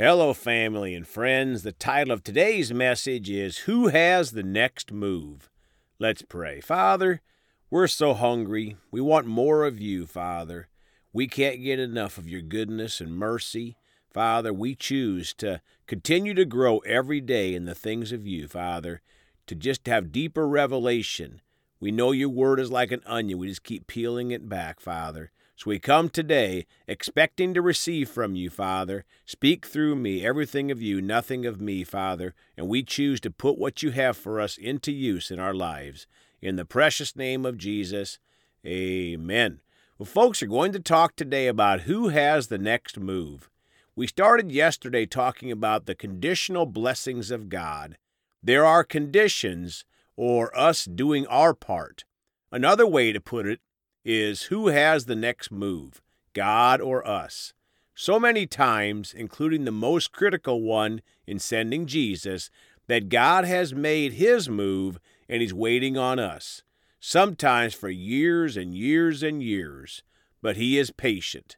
Hello, family and friends. The title of today's message is Who Has the Next Move? Let's pray. Father, we're so hungry. We want more of you, Father. We can't get enough of your goodness and mercy. Father, we choose to continue to grow every day in the things of you, Father, to just have deeper revelation. We know your word is like an onion. We just keep peeling it back, Father. So we come today expecting to receive from you, Father. Speak through me, everything of you, nothing of me, Father. And we choose to put what you have for us into use in our lives. In the precious name of Jesus, amen. Well, folks are going to talk today about who has the next move. We started yesterday talking about the conditional blessings of God. There are conditions, or us doing our part. Another way to put it is who has the next move, God or us? So many times, including the most critical one in sending Jesus, that God has made his move and he's waiting on us, sometimes for years and years and years, but he is patient.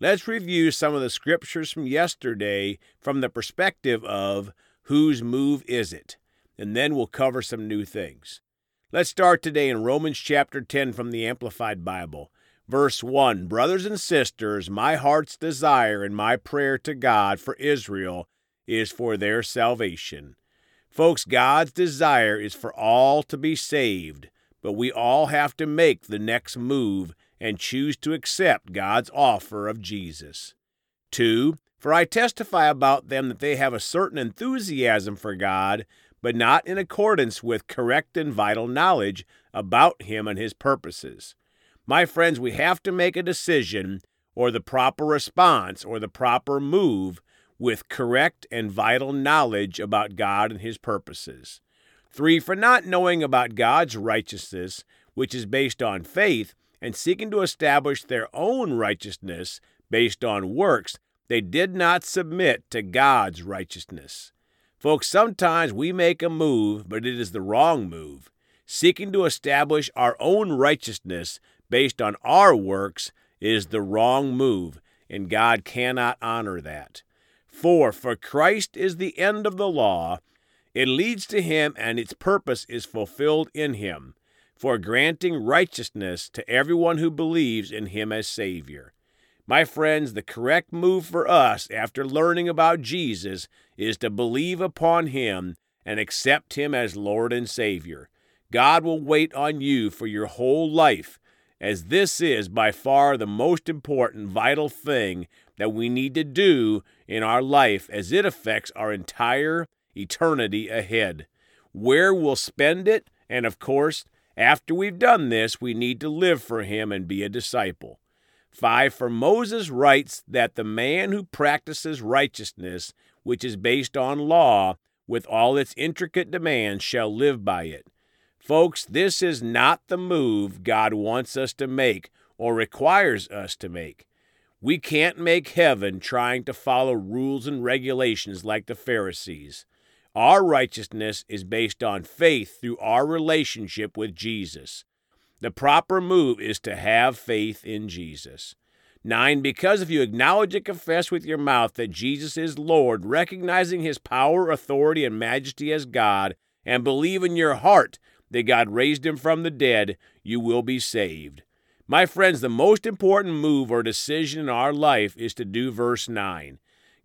Let's review some of the scriptures from yesterday from the perspective of whose move is it? And then we'll cover some new things. Let's start today in Romans chapter 10 from the Amplified Bible. Verse 1 Brothers and sisters, my heart's desire and my prayer to God for Israel is for their salvation. Folks, God's desire is for all to be saved, but we all have to make the next move and choose to accept God's offer of Jesus. 2. For I testify about them that they have a certain enthusiasm for God but not in accordance with correct and vital knowledge about Him and His purposes. My friends, we have to make a decision or the proper response or the proper move with correct and vital knowledge about God and His purposes. Three, for not knowing about God's righteousness, which is based on faith, and seeking to establish their own righteousness based on works, they did not submit to God's righteousness. Folks, sometimes we make a move, but it is the wrong move. Seeking to establish our own righteousness based on our works is the wrong move, and God cannot honor that. For, for Christ is the end of the law, it leads to him, and its purpose is fulfilled in him, for granting righteousness to everyone who believes in him as Savior. My friends, the correct move for us after learning about Jesus is to believe upon him and accept him as Lord and Savior. God will wait on you for your whole life, as this is by far the most important vital thing that we need to do in our life as it affects our entire eternity ahead. Where we'll spend it, and of course, after we've done this, we need to live for Him and be a disciple. 5. For Moses writes that the man who practices righteousness, which is based on law, with all its intricate demands, shall live by it. Folks, this is not the move God wants us to make or requires us to make. We can't make heaven trying to follow rules and regulations like the Pharisees. Our righteousness is based on faith through our relationship with Jesus. The proper move is to have faith in Jesus. 9. Because if you acknowledge and confess with your mouth that Jesus is Lord, recognizing his power, authority, and majesty as God, and believe in your heart that God raised him from the dead, you will be saved. My friends, the most important move or decision in our life is to do verse 9.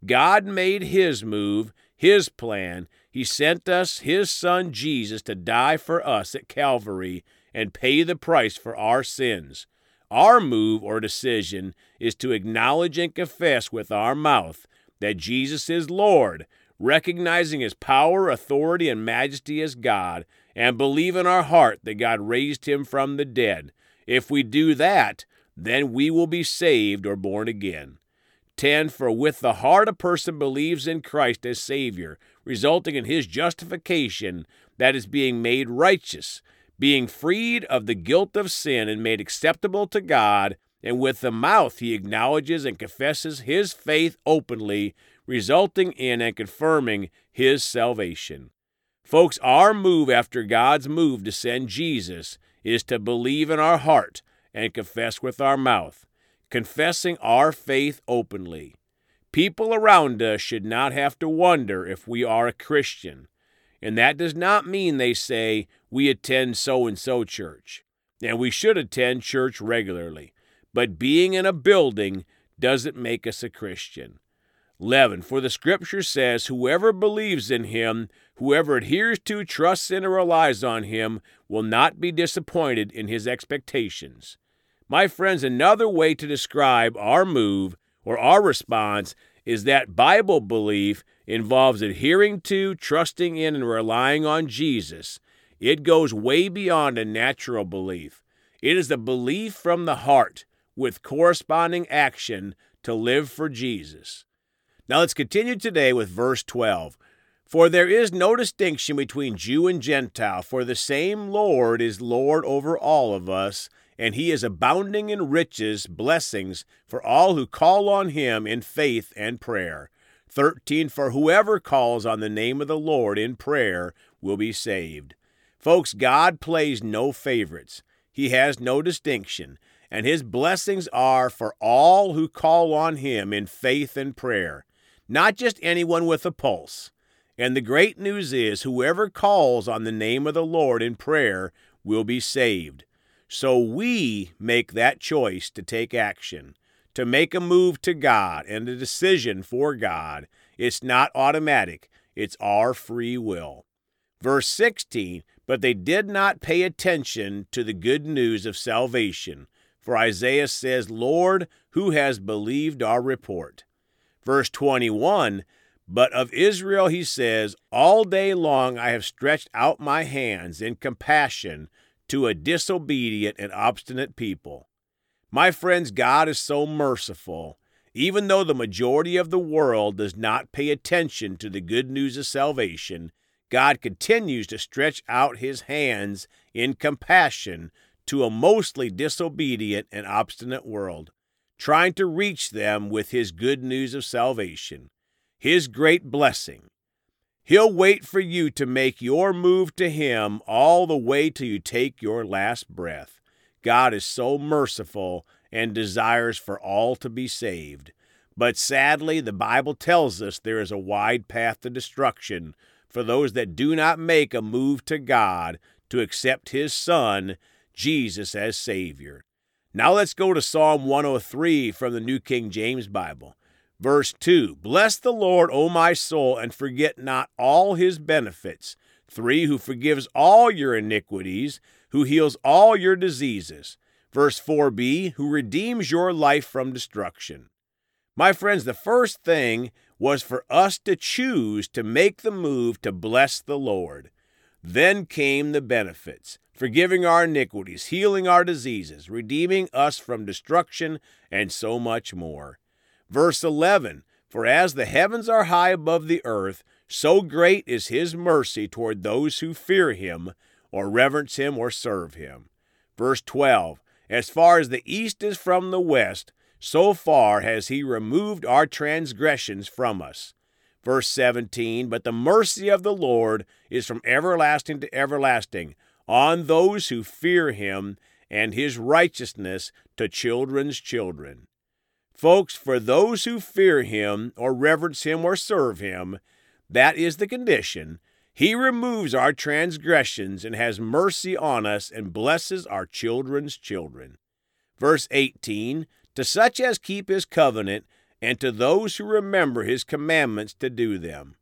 God made his move, his plan. He sent us his son Jesus to die for us at Calvary and pay the price for our sins. Our move or decision is to acknowledge and confess with our mouth that Jesus is Lord, recognizing his power, authority, and majesty as God, and believe in our heart that God raised him from the dead. If we do that, then we will be saved or born again. 10. For with the heart a person believes in Christ as Savior, resulting in his justification, that is being made righteous being freed of the guilt of sin and made acceptable to God, and with the mouth he acknowledges and confesses his faith openly, resulting in and confirming his salvation. Folks, our move after God's move to send Jesus is to believe in our heart and confess with our mouth, confessing our faith openly. People around us should not have to wonder if we are a Christian. And that does not mean they say we attend so and so church. And we should attend church regularly. But being in a building doesn't make us a Christian. 11. For the scripture says, Whoever believes in him, whoever adheres to, trusts in, or relies on him, will not be disappointed in his expectations. My friends, another way to describe our move or our response is that Bible belief involves adhering to, trusting in, and relying on Jesus. It goes way beyond a natural belief. It is a belief from the heart with corresponding action to live for Jesus. Now let's continue today with verse 12. For there is no distinction between Jew and Gentile, for the same Lord is Lord over all of us, and he is abounding in riches, blessings for all who call on him in faith and prayer. 13 For whoever calls on the name of the Lord in prayer will be saved. Folks, God plays no favorites. He has no distinction, and his blessings are for all who call on him in faith and prayer not just anyone with a pulse. And the great news is whoever calls on the name of the Lord in prayer will be saved. So we make that choice to take action, to make a move to God and a decision for God. It's not automatic, it's our free will. Verse 16 But they did not pay attention to the good news of salvation. For Isaiah says, Lord, who has believed our report? Verse 21 But of Israel he says, All day long I have stretched out my hands in compassion to a disobedient and obstinate people. My friends, God is so merciful. Even though the majority of the world does not pay attention to the good news of salvation, God continues to stretch out his hands in compassion to a mostly disobedient and obstinate world trying to reach them with his good news of salvation, his great blessing. He'll wait for you to make your move to him all the way till you take your last breath. God is so merciful and desires for all to be saved. But sadly, the Bible tells us there is a wide path to destruction for those that do not make a move to God to accept His Son, Jesus, as Savior. Now let's go to Psalm 103 from the New King James Bible. Verse 2 Bless the Lord, O my soul, and forget not all his benefits. 3 Who forgives all your iniquities, who heals all your diseases. Verse 4b Who redeems your life from destruction. My friends, the first thing was for us to choose to make the move to bless the Lord. Then came the benefits forgiving our iniquities, healing our diseases, redeeming us from destruction, and so much more. Verse 11 For as the heavens are high above the earth, so great is his mercy toward those who fear him, or reverence him, or serve him. Verse 12 As far as the east is from the west, so far has he removed our transgressions from us. Verse 17 But the mercy of the Lord is from everlasting to everlasting on those who fear him and his righteousness to children's children. Folks, for those who fear him or reverence him or serve him, that is the condition. He removes our transgressions and has mercy on us and blesses our children's children. Verse 18 To such as keep his covenant, and to those who remember his commandments to do them.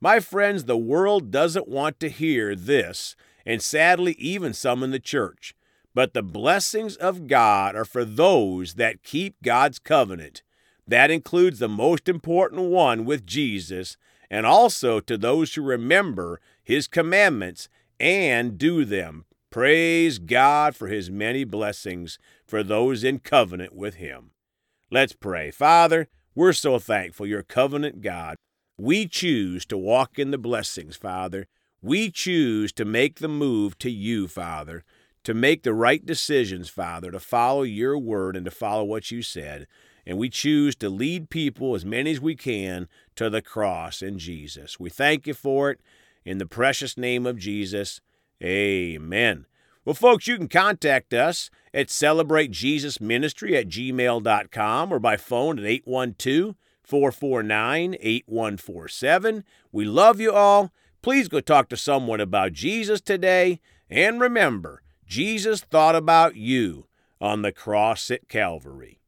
My friends, the world doesn't want to hear this and sadly, even some in the church. But the blessings of God are for those that keep God's covenant. That includes the most important one with Jesus, and also to those who remember his commandments and do them. Praise God for his many blessings for those in covenant with him. Let's pray. Father, we're so thankful you're covenant God. We choose to walk in the blessings, Father. We choose to make the move to you, Father, to make the right decisions, Father, to follow your word and to follow what you said. And we choose to lead people, as many as we can, to the cross in Jesus. We thank you for it. In the precious name of Jesus, amen. Well, folks, you can contact us at celebratejesusministry at gmail.com or by phone at 812 449 8147. We love you all. Please go talk to someone about Jesus today. And remember, Jesus thought about you on the cross at Calvary.